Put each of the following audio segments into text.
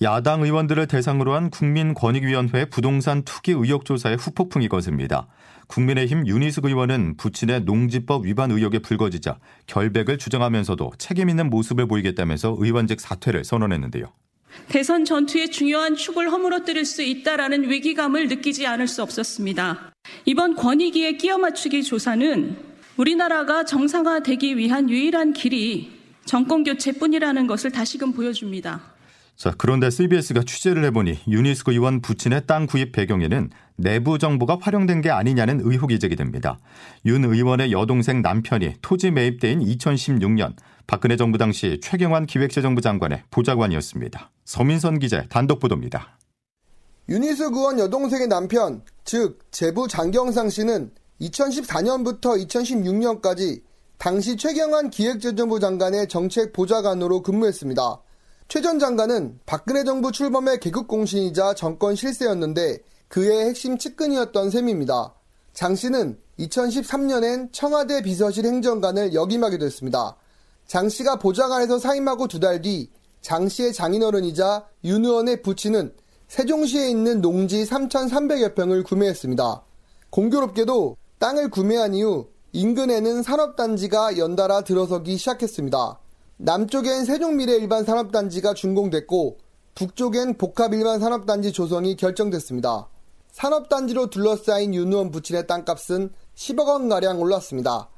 야당 의원들을 대상으로 한 국민권익위원회 부동산 투기 의혹 조사에 후폭풍이 거셉니다. 국민의힘 윤희숙 의원은 부친의 농지법 위반 의혹이 불거지자 결백을 주장하면서도 책임 있는 모습을 보이겠다면서 의원직 사퇴를 선언했는데요. 대선 전투의 중요한 축을 허물어뜨릴 수 있다라는 위기감을 느끼지 않을 수 없었습니다. 이번 권익위의 끼워 맞추기 조사는 우리나라가 정상화되기 위한 유일한 길이 정권 교체뿐이라는 것을 다시금 보여줍니다. 자, 그런데 CBS가 취재를 해보니 윤희숙 의원 부친의 땅 구입 배경에는 내부 정보가 활용된 게 아니냐는 의혹이 제기됩니다. 윤 의원의 여동생 남편이 토지 매입 때인 2016년 박근혜 정부 당시 최경환 기획재정부 장관의 보좌관이었습니다. 서민선 기자 단독 보도입니다. 유니스 의원 여동생의 남편, 즉 제부 장경상 씨는 2014년부터 2016년까지 당시 최경환 기획재정부 장관의 정책 보좌관으로 근무했습니다. 최 전 장관은 박근혜 정부 출범의 개국 공신이자 정권 실세였는데 그의 핵심 측근이었던 셈입니다. 장 씨는 2013년엔 청와대 비서실 행정관을 역임하게 됐습니다. 장 씨가 보좌관에서 사임하고 두 달 뒤 장 씨의 장인어른이자 윤 의원의 부친은 세종시에 있는 농지 3,300여 평을 구매했습니다. 공교롭게도 땅을 구매한 이후 인근에는 산업단지가 연달아 들어서기 시작했습니다. 남쪽엔 세종미래 일반 산업단지가 준공됐고 북쪽엔 복합 일반 산업단지 조성이 결정됐습니다. 산업단지로 둘러싸인 윤의원 부친의 땅값은 10억 원가량 올랐습니다.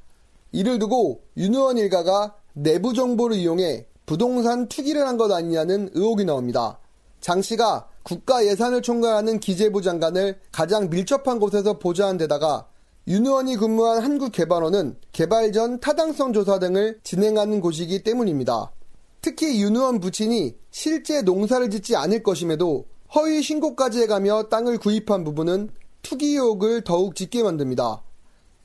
이를 두고 윤의원 일가가 내부 정보를 이용해 부동산 투기를 한 것 아니냐는 의혹이 나옵니다. 장 씨가 국가 예산을 총괄하는 기재부 장관을 가장 밀접한 곳에서 보좌한 데다가 윤 의원이 근무한 한국개발원은 개발 전 타당성 조사 등을 진행하는 곳이기 때문입니다. 특히 윤 의원 부친이 실제 농사를 짓지 않을 것임에도 허위 신고까지 해가며 땅을 구입한 부분은 투기 의혹을 더욱 짙게 만듭니다.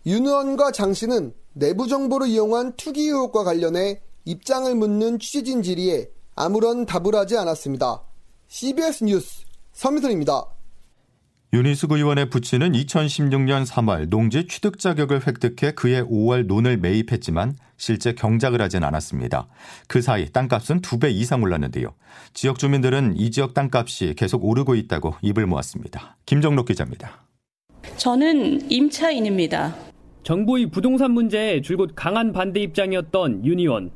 윤 의원과 장 씨는 내부 정보를 이용한 투기 의혹과 관련해 입장을 묻는 취재진 질의에 아무런 답을 하지 않았습니다. CBS 뉴스 서미선입니다. 윤희숙 의원의 부친은 2016년 3월 농지 취득 자격을 획득해 그해 5월 논을 매입했지만 실제 경작을 하진 않았습니다. 그 사이 땅값은 두 배 이상 올랐는데요. 지역 주민들은 이 지역 땅값이 계속 오르고 있다고 입을 모았습니다. 김정록 기자입니다. 저는 임차인입니다. 정부의 부동산 문제에 줄곧 강한 반대 입장이었던 윤 의원.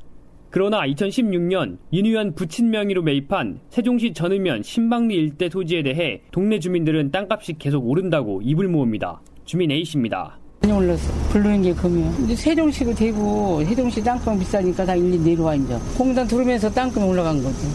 그러나 2016년 윤의원 부친 명의로 매입한 세종시 전읍면 신방리 일대 토지에 대해 동네 주민들은 땅값이 계속 오른다고 입을 모읍니다. 주민 A씨입니다. 많이 올랐어. 불르는 게 금이요. 근데 세종시고 대구, 세종시 땅값 비싸니까 다 일일이 내려와 이제. 공단 들어오면서 땅값이 올라간 거지.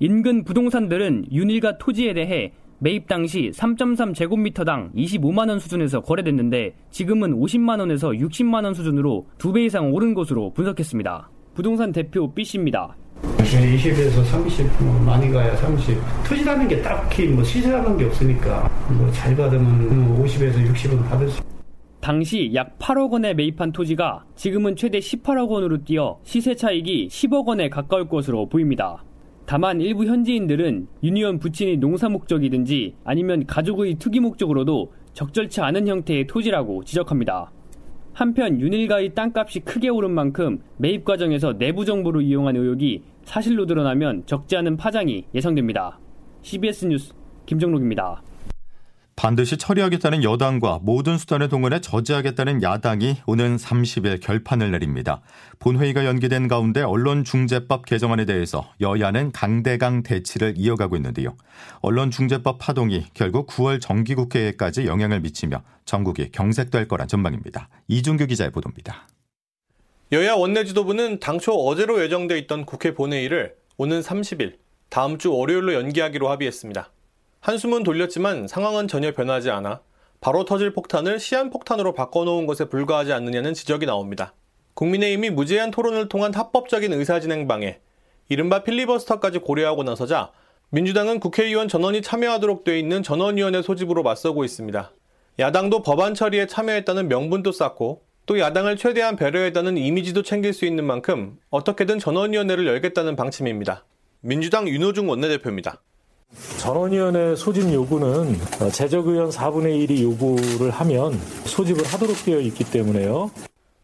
인근 부동산들은 윤일가 토지에 대해 매입 당시 3.3제곱미터당 25만 원 수준에서 거래됐는데 지금은 50만 원에서 60만 원 수준으로 두 배 이상 오른 것으로 분석했습니다. 부동산 대표 B씨입니다. 20에서 30, 뭐 많이 가야 30. 투지라는 게 딱히 뭐 시세라는 게 없으니까 뭐 잘 받으면 50에서 60은 받을 수. 당시 약 8억 원에 매입한 토지가 지금은 최대 18억 원으로 뛰어 시세 차익이 10억 원에 가까울 것으로 보입니다. 다만 일부 현지인들은 유니온 부친이 농사 목적이든지 아니면 가족의 투기 목적으로도 적절치 않은 형태의 토지라고 지적합니다. 한편 윤일가의 땅값이 크게 오른 만큼 매입 과정에서 내부 정보를 이용한 의혹이 사실로 드러나면 적지 않은 파장이 예상됩니다. CBS 뉴스 김정록입니다. 반드시 처리하겠다는 여당과 모든 수단을 동원해 저지하겠다는 야당이 오는 30일 결판을 내립니다. 본회의가 연기된 가운데 언론중재법 개정안에 대해서 여야는 강대강 대치를 이어가고 있는데요. 언론중재법 파동이 결국 9월 정기국회에까지 영향을 미치며 전국이 경색될 거란 전망입니다. 이준규 기자의 보도입니다. 여야 원내 지도부는 당초 어제로 예정돼 있던 국회 본회의를 오는 30일 다음 주 월요일로 연기하기로 합의했습니다. 한숨은 돌렸지만 상황은 전혀 변하지 않아 바로 터질 폭탄을 시한폭탄으로 바꿔놓은 것에 불과하지 않느냐는 지적이 나옵니다. 국민의힘이 무제한 토론을 통한 합법적인 의사진행 방해, 이른바 필리버스터까지 고려하고 나서자 민주당은 국회의원 전원이 참여하도록 돼 있는 전원위원회 소집으로 맞서고 있습니다. 야당도 법안 처리에 참여했다는 명분도 쌓고 또 야당을 최대한 배려했다는 이미지도 챙길 수 있는 만큼 어떻게든 전원위원회를 열겠다는 방침입니다. 민주당 윤호중 원내대표입니다. 전원위원회 소집 요구는 재적의원 4분의 1이 요구를 하면 소집을 하도록 되어 있기 때문에요.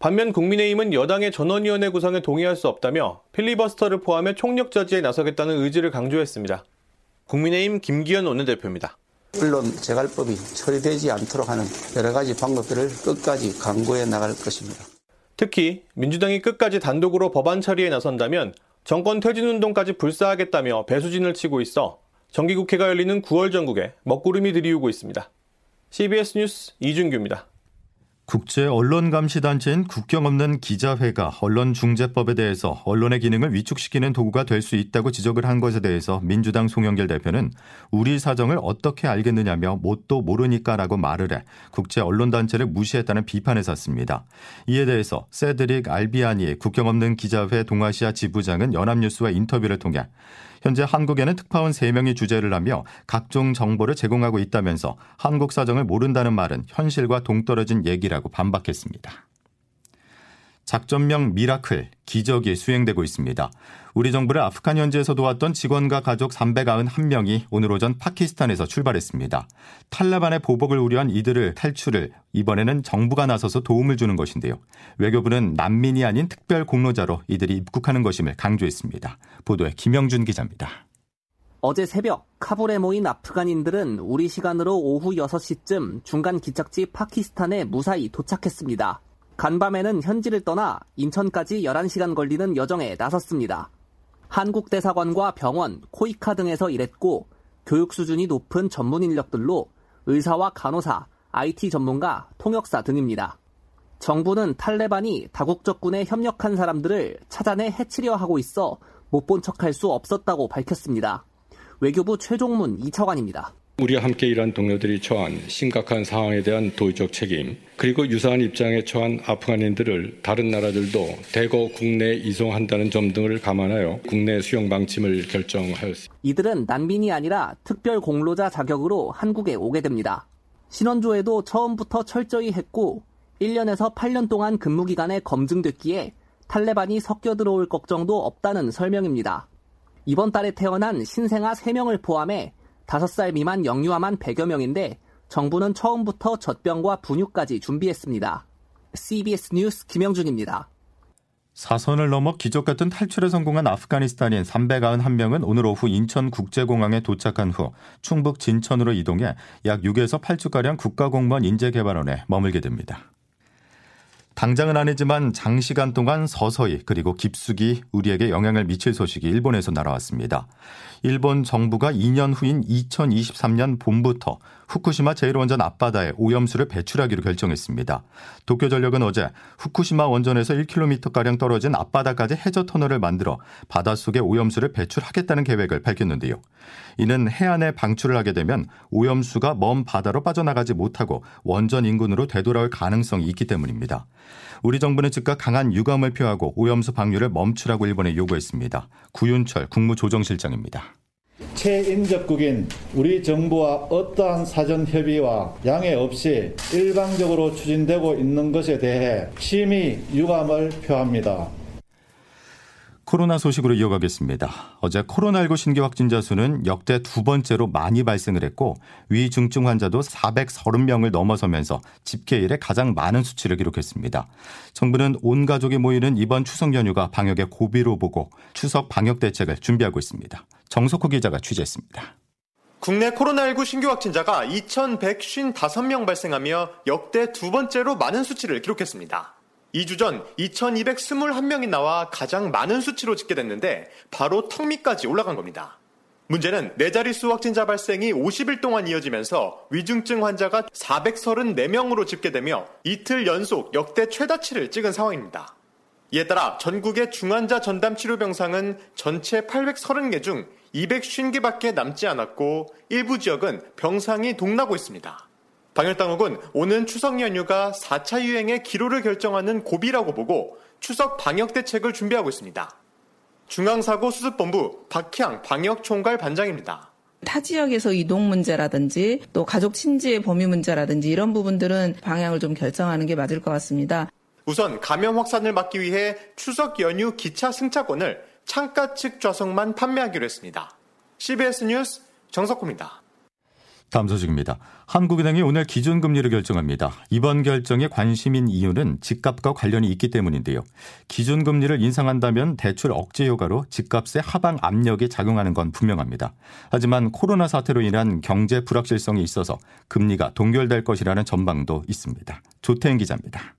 반면 국민의힘은 여당의 전원위원회 구성에 동의할 수 없다며 필리버스터를 포함해 총력 저지에 나서겠다는 의지를 강조했습니다. 국민의힘 김기현 원내대표입니다. 언론 재갈법이 처리되지 않도록 하는 여러 가지 방법들을 끝까지 강구해 나갈 것입니다. 특히 민주당이 끝까지 단독으로 법안 처리에 나선다면 정권 퇴진 운동까지 불사하겠다며 배수진을 치고 있어 정기국회가 열리는 9월 전국에 먹구름이 들이우고 있습니다. CBS 뉴스 이준규입니다. 국제 언론 감시 단체인 국경 없는 기자회가 언론 중재법에 대해서 언론의 기능을 위축시키는 도구가 될 수 있다고 지적을 한 것에 대해서 민주당 송영길 대표는 우리 사정을 어떻게 알겠느냐며 뭣도 모르니까라고 말을 해 국제 언론 단체를 무시했다는 비판을 샀습니다. 이에 대해서 세드릭 알비아니 국경 없는 기자회 동아시아 지부장은 연합뉴스와 인터뷰를 통해 현재 한국에는 특파원 3명이 주재를 하며 각종 정보를 제공하고 있다면서 한국 사정을 모른다는 말은 현실과 동떨어진 얘기라고 반박했습니다. 작전명 Miracle, 기적이 수행되고 있습니다. 우리 정부를 아프간 현지에서 도왔던 직원과 가족 391명이 오늘 오전 파키스탄에서 출발했습니다. 탈레반의 보복을 우려한 이들의 탈출을 이번에는 정부가 나서서 도움을 주는 것인데요. 외교부는 난민이 아닌 특별 공로자로 이들이 입국하는 것임을 강조했습니다. 보도에 김영준 기자입니다. 어제 새벽 카불에 모인 아프간인들은 우리 시간으로 오후 6시쯤 중간 기착지 파키스탄에 무사히 도착했습니다. 간밤에는 현지를 떠나 인천까지 11시간 걸리는 여정에 나섰습니다. 한국 대사관과 병원, 코이카 등에서 일했고 교육 수준이 높은 전문 인력들로 의사와 간호사, IT 전문가, 통역사 등입니다. 정부는 탈레반이 다국적군에 협력한 사람들을 찾아내 해치려 하고 있어 못 본 척할 수 없었다고 밝혔습니다. 외교부 최종문 이차관입니다. 우리와 함께 일한 동료들이 처한 심각한 상황에 대한 도의적 책임, 그리고 유사한 입장에 처한 아프간인들을 다른 나라들도 대거 국내에 이송한다는 점 등을 감안하여 국내 수용 방침을 결정하였습니다. 이들은 난민이 아니라 특별 공로자 자격으로 한국에 오게 됩니다. 신원조회도 처음부터 철저히 했고 1년에서 8년 동안 근무 기간에 검증됐기에 탈레반이 섞여 들어올 걱정도 없다는 설명입니다. 이번 달에 태어난 신생아 3명을 포함해 5살 미만 영유아만 100여 명인데 정부는 처음부터 젖병과 분유까지 준비했습니다. CBS 뉴스 김영준입니다. 사선을 넘어 기적 같은 탈출에 성공한 아프가니스탄인 391명은 오늘 오후 인천국제공항에 도착한 후 충북 진천으로 이동해 약 6에서 8주가량 국가공무원 인재개발원에 머물게 됩니다. 당장은 아니지만 장시간 동안 서서히 그리고 깊숙이 우리에게 영향을 미칠 소식이 일본에서 날아왔습니다. 일본 정부가 2년 후인 2023년 봄부터 후쿠시마 제1원전 앞바다에 오염수를 배출하기로 결정했습니다. 도쿄전력은 어제 후쿠시마 원전에서 1km가량 떨어진 앞바다까지 해저 터널을 만들어 바닷속에 오염수를 배출하겠다는 계획을 밝혔는데요. 이는 해안에 방출을 하게 되면 오염수가 먼 바다로 빠져나가지 못하고 원전 인근으로 되돌아올 가능성이 있기 때문입니다. 우리 정부는 즉각 강한 유감을 표하고 오염수 방류를 멈추라고 일본에 요구했습니다. 구윤철 국무조정실장입니다. 최인접국인 우리 정부와 어떠한 사전 협의와 양해 없이 일방적으로 추진되고 있는 것에 대해 심히 유감을 표합니다. 코로나 소식으로 이어가겠습니다. 어제 코로나19 신규 확진자 수는 역대 두 번째로 많이 발생을 했고 위중증 환자도 430명을 넘어서면서 집계 일에 가장 많은 수치를 기록했습니다. 정부는 온 가족이 모이는 이번 추석 연휴가 방역의 고비로 보고 추석 방역 대책을 준비하고 있습니다. 정석호 기자가 취재했습니다. 국내 코로나19 신규 확진자가 2,155명 발생하며 역대 두 번째로 많은 수치를 기록했습니다. 2주 전 2,221명이 나와 가장 많은 수치로 집계됐는데 바로 턱 밑까지 올라간 겁니다. 문제는 네 자릿수 확진자 발생이 50일 동안 이어지면서 위중증 환자가 434명으로 집계되며 이틀 연속 역대 최다치를 찍은 상황입니다. 이에 따라 전국의 중환자 전담 치료 병상은 전체 830개 중 250개밖에 남지 않았고 일부 지역은 병상이 동나고 있습니다. 방역당국은 오는 추석 연휴가 4차 유행의 기로를 결정하는 고비라고 보고 추석 방역 대책을 준비하고 있습니다. 중앙사고수습본부 박희양 방역총괄 반장입니다. 타 지역에서 이동 문제라든지 또 가족 친지의 범위 문제라든지 이런 부분들은 방향을 좀 결정하는 게 맞을 것 같습니다. 우선 감염 확산을 막기 위해 추석 연휴 기차 승차권을 창가 측 좌석만 판매하기로 했습니다. CBS 뉴스 정석구입니다. 다음 소식입니다. 한국은행이 오늘 기준금리를 결정합니다. 이번 결정에 관심인 이유는 집값과 관련이 있기 때문인데요. 기준금리를 인상한다면 대출 억제 효과로 집값에 하방 압력이 작용하는 건 분명합니다. 하지만 코로나 사태로 인한 경제 불확실성이 있어서 금리가 동결될 것이라는 전망도 있습니다. 조태인 기자입니다.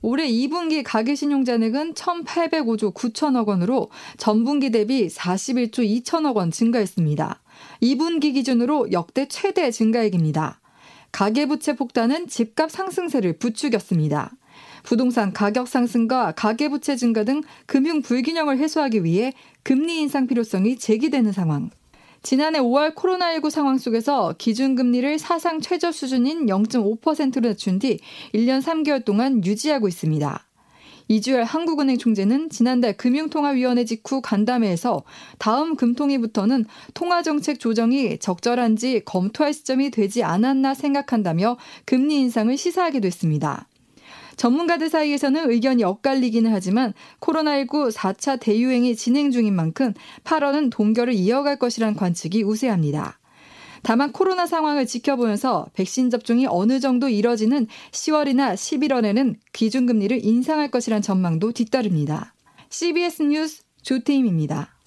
올해 2분기 가계 신용잔액은 1,805조 9천억 원으로 전분기 대비 41조 2천억 원 증가했습니다. 2분기 기준으로 역대 최대 증가액입니다. 가계부채 폭탄은 집값 상승세를 부추겼습니다. 부동산 가격 상승과 가계부채 증가 등 금융 불균형을 해소하기 위해 금리 인상 필요성이 제기되는 상황. 지난해 5월 코로나19 상황 속에서 기준금리를 사상 최저 수준인 0.5%로 낮춘 뒤 1년 3개월 동안 유지하고 있습니다. 이주열 한국은행 총재는 지난달 금융통화위원회 직후 간담회에서 다음 금통위부터는 통화정책 조정이 적절한지 검토할 시점이 되지 않았나 생각한다며 금리 인상을 시사하기도 했습니다. 전문가들 사이에서는 의견이 엇갈리기는 하지만 코로나19 4차 대유행이 진행 중인 만큼 8월은 동결을 이어갈 것이란 관측이 우세합니다. 다만 코로나 상황을 지켜보면서 백신 접종이 어느 정도 이뤄지는 10월이나 11월에는 기준금리를 인상할 것이란 전망도 뒤따릅니다. CBS 뉴스 조태임입니다.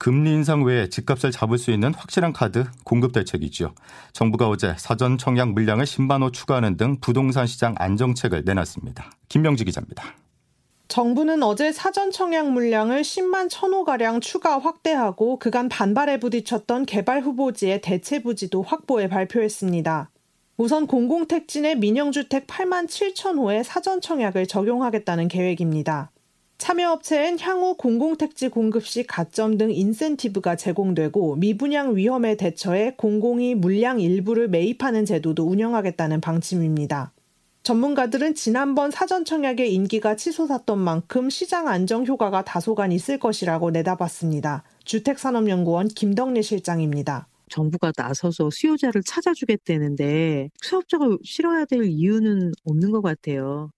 금리 인상 외에 집값을 잡을 수 있는 확실한 카드 공급 대책이죠. 정부가 어제 사전 청약 물량을 10만 호 추가하는 등 부동산 시장 안정책을 내놨습니다. 김명지 기자입니다. 정부는 어제 사전 청약 물량을 10만 천호가량 추가 확대하고 그간 반발에 부딪혔던 개발 후보지의 대체 부지도 확보해 발표했습니다. 우선 공공택지 내 민영주택 8만 7천 호에 사전 청약을 적용하겠다는 계획입니다. 참여업체엔 향후 공공택지 공급 시 가점 등 인센티브가 제공되고 미분양 위험에 대처해 공공이 물량 일부를 매입하는 제도도 운영하겠다는 방침입니다. 전문가들은 지난번 사전 청약의 인기가 치솟았던 만큼 시장 안정 효과가 다소간 있을 것이라고 내다봤습니다. 주택산업연구원 김덕래 실장입니다. 정부가 나서서 수요자를 찾아주겠다는데 수업자가 싫어야 될 이유는 없는 것 같아요.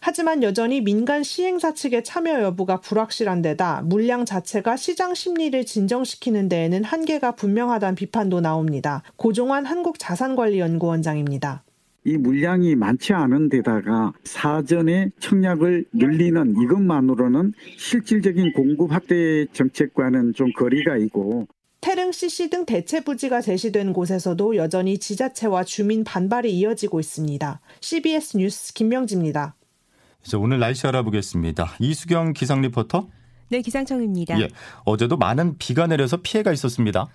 하지만 여전히 민간 시행사 측의 참여 여부가 불확실한 데다 물량 자체가 시장 심리를 진정시키는 데에는 한계가 분명하다는 비판도 나옵니다. 고종환 한국자산관리연구원장입니다. 이 물량이 많지 않은 데다가 사전에 청약을 늘리는 이것만으로는 실질적인 공급 확대 정책과는 좀 거리가 있고 태릉 CC 등 대체 부지가 제시된 곳에서도 여전히 지자체와 주민 반발이 이어지고 있습니다. CBS 뉴스 김명지입니다. 이제 오늘 날씨 알아보겠습니다. 이수경 기상 리포터. 네, 기상청입니다. 예, 어제도 많은 비가 내려서 피해가 있었습니다.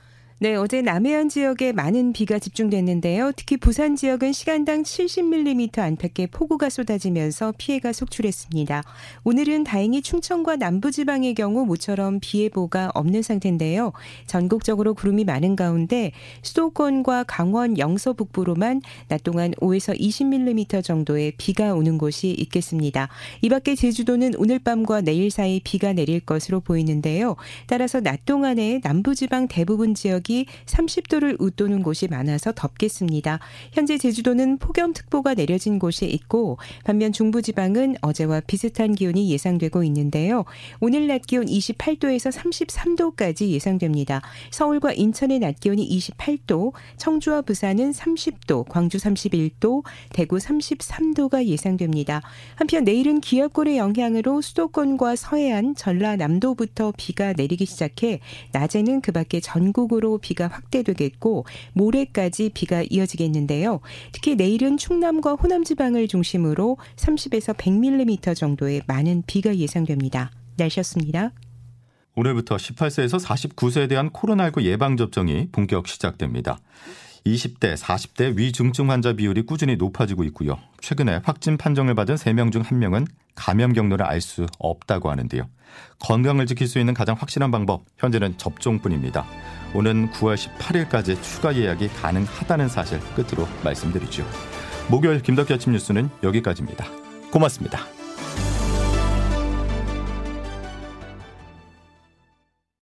네, 어제 남해안 지역에 많은 비가 집중됐는데요. 특히 부산 지역은 시간당 70mm 안팎의 폭우가 쏟아지면서 피해가 속출했습니다. 오늘은 다행히 충청과 남부지방의 경우 모처럼 비 예보가 없는 상태인데요. 전국적으로 구름이 많은 가운데 수도권과 강원 영서 북부로만 낮 동안 5에서 20mm 정도의 비가 오는 곳이 있겠습니다. 이 밖에 제주도는 오늘 밤과 내일 사이 비가 내릴 것으로 보이는데요. 따라서 낮 동안에 남부지방 대부분 지역이 기록이 30도를 웃도는 곳이 많아서 덥겠습니다. 현재 제주도는 폭염특보가 내려진 곳이 있고 반면 중부지방은 어제와 비슷한 기온이 예상되고 있는데요. 오늘 낮 기온 28도에서 33도까지 예상됩니다. 서울과 인천의 낮 기온이 28도, 청주와 부산은 30도, 광주 31도, 대구 33도가 예상됩니다. 한편 내일은 기압골의 영향으로 수도권과 서해안, 전라남도부터 비가 내리기 시작해 낮에는 그 밖에 전국으로 비가 확대되겠고 모레까지 비가 이어지겠는데요. 특히 내일은 충남과 호남 지방을 중심으로 30에서 100mm 정도의 많은 비가 예상됩니다. 날씨였습니다. 오늘부터 18세에서 49세에 대한 코로나19 예방접종이 본격 시작됩니다. 20대, 40대 위중증 환자 비율이 꾸준히 높아지고 있고요. 최근에 확진 판정을 받은 3명 중 1명은 감염 경로를 알 수 없다고 하는데요. 건강을 지킬 수 있는 가장 확실한 방법, 현재는 접종뿐입니다. 오는 9월 18일까지 추가 예약이 가능하다는 사실 끝으로 말씀드리죠. 목요일 김덕기 아침 뉴스는 여기까지입니다. 고맙습니다.